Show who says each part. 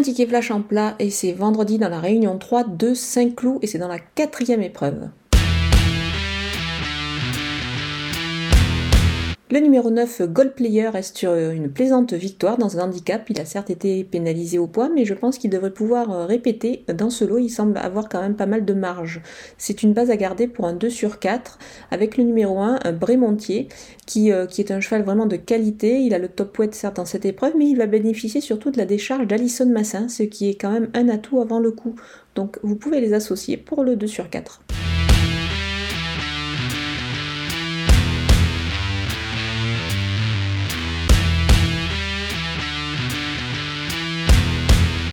Speaker 1: un ticket flash en plat et c'est vendredi dans la réunion 3 de Saint-Cloud et c'est dans la quatrième épreuve. Le numéro 9, Gold Player, reste sur une plaisante victoire dans un handicap. Il a certes été pénalisé au poids, mais je pense qu'il devrait pouvoir euh, répéter dans ce lot. Il semble avoir quand même pas mal de marge. C'est une base à garder pour un 2 sur 4 avec le numéro 1, Brémontier, qui, euh, qui est un cheval vraiment de qualité. Il a le top weight certes dans cette épreuve, mais il va bénéficier surtout de la décharge d'Alison Massin, ce qui est quand même un atout avant le coup. Donc vous pouvez les associer pour le 2 sur 4.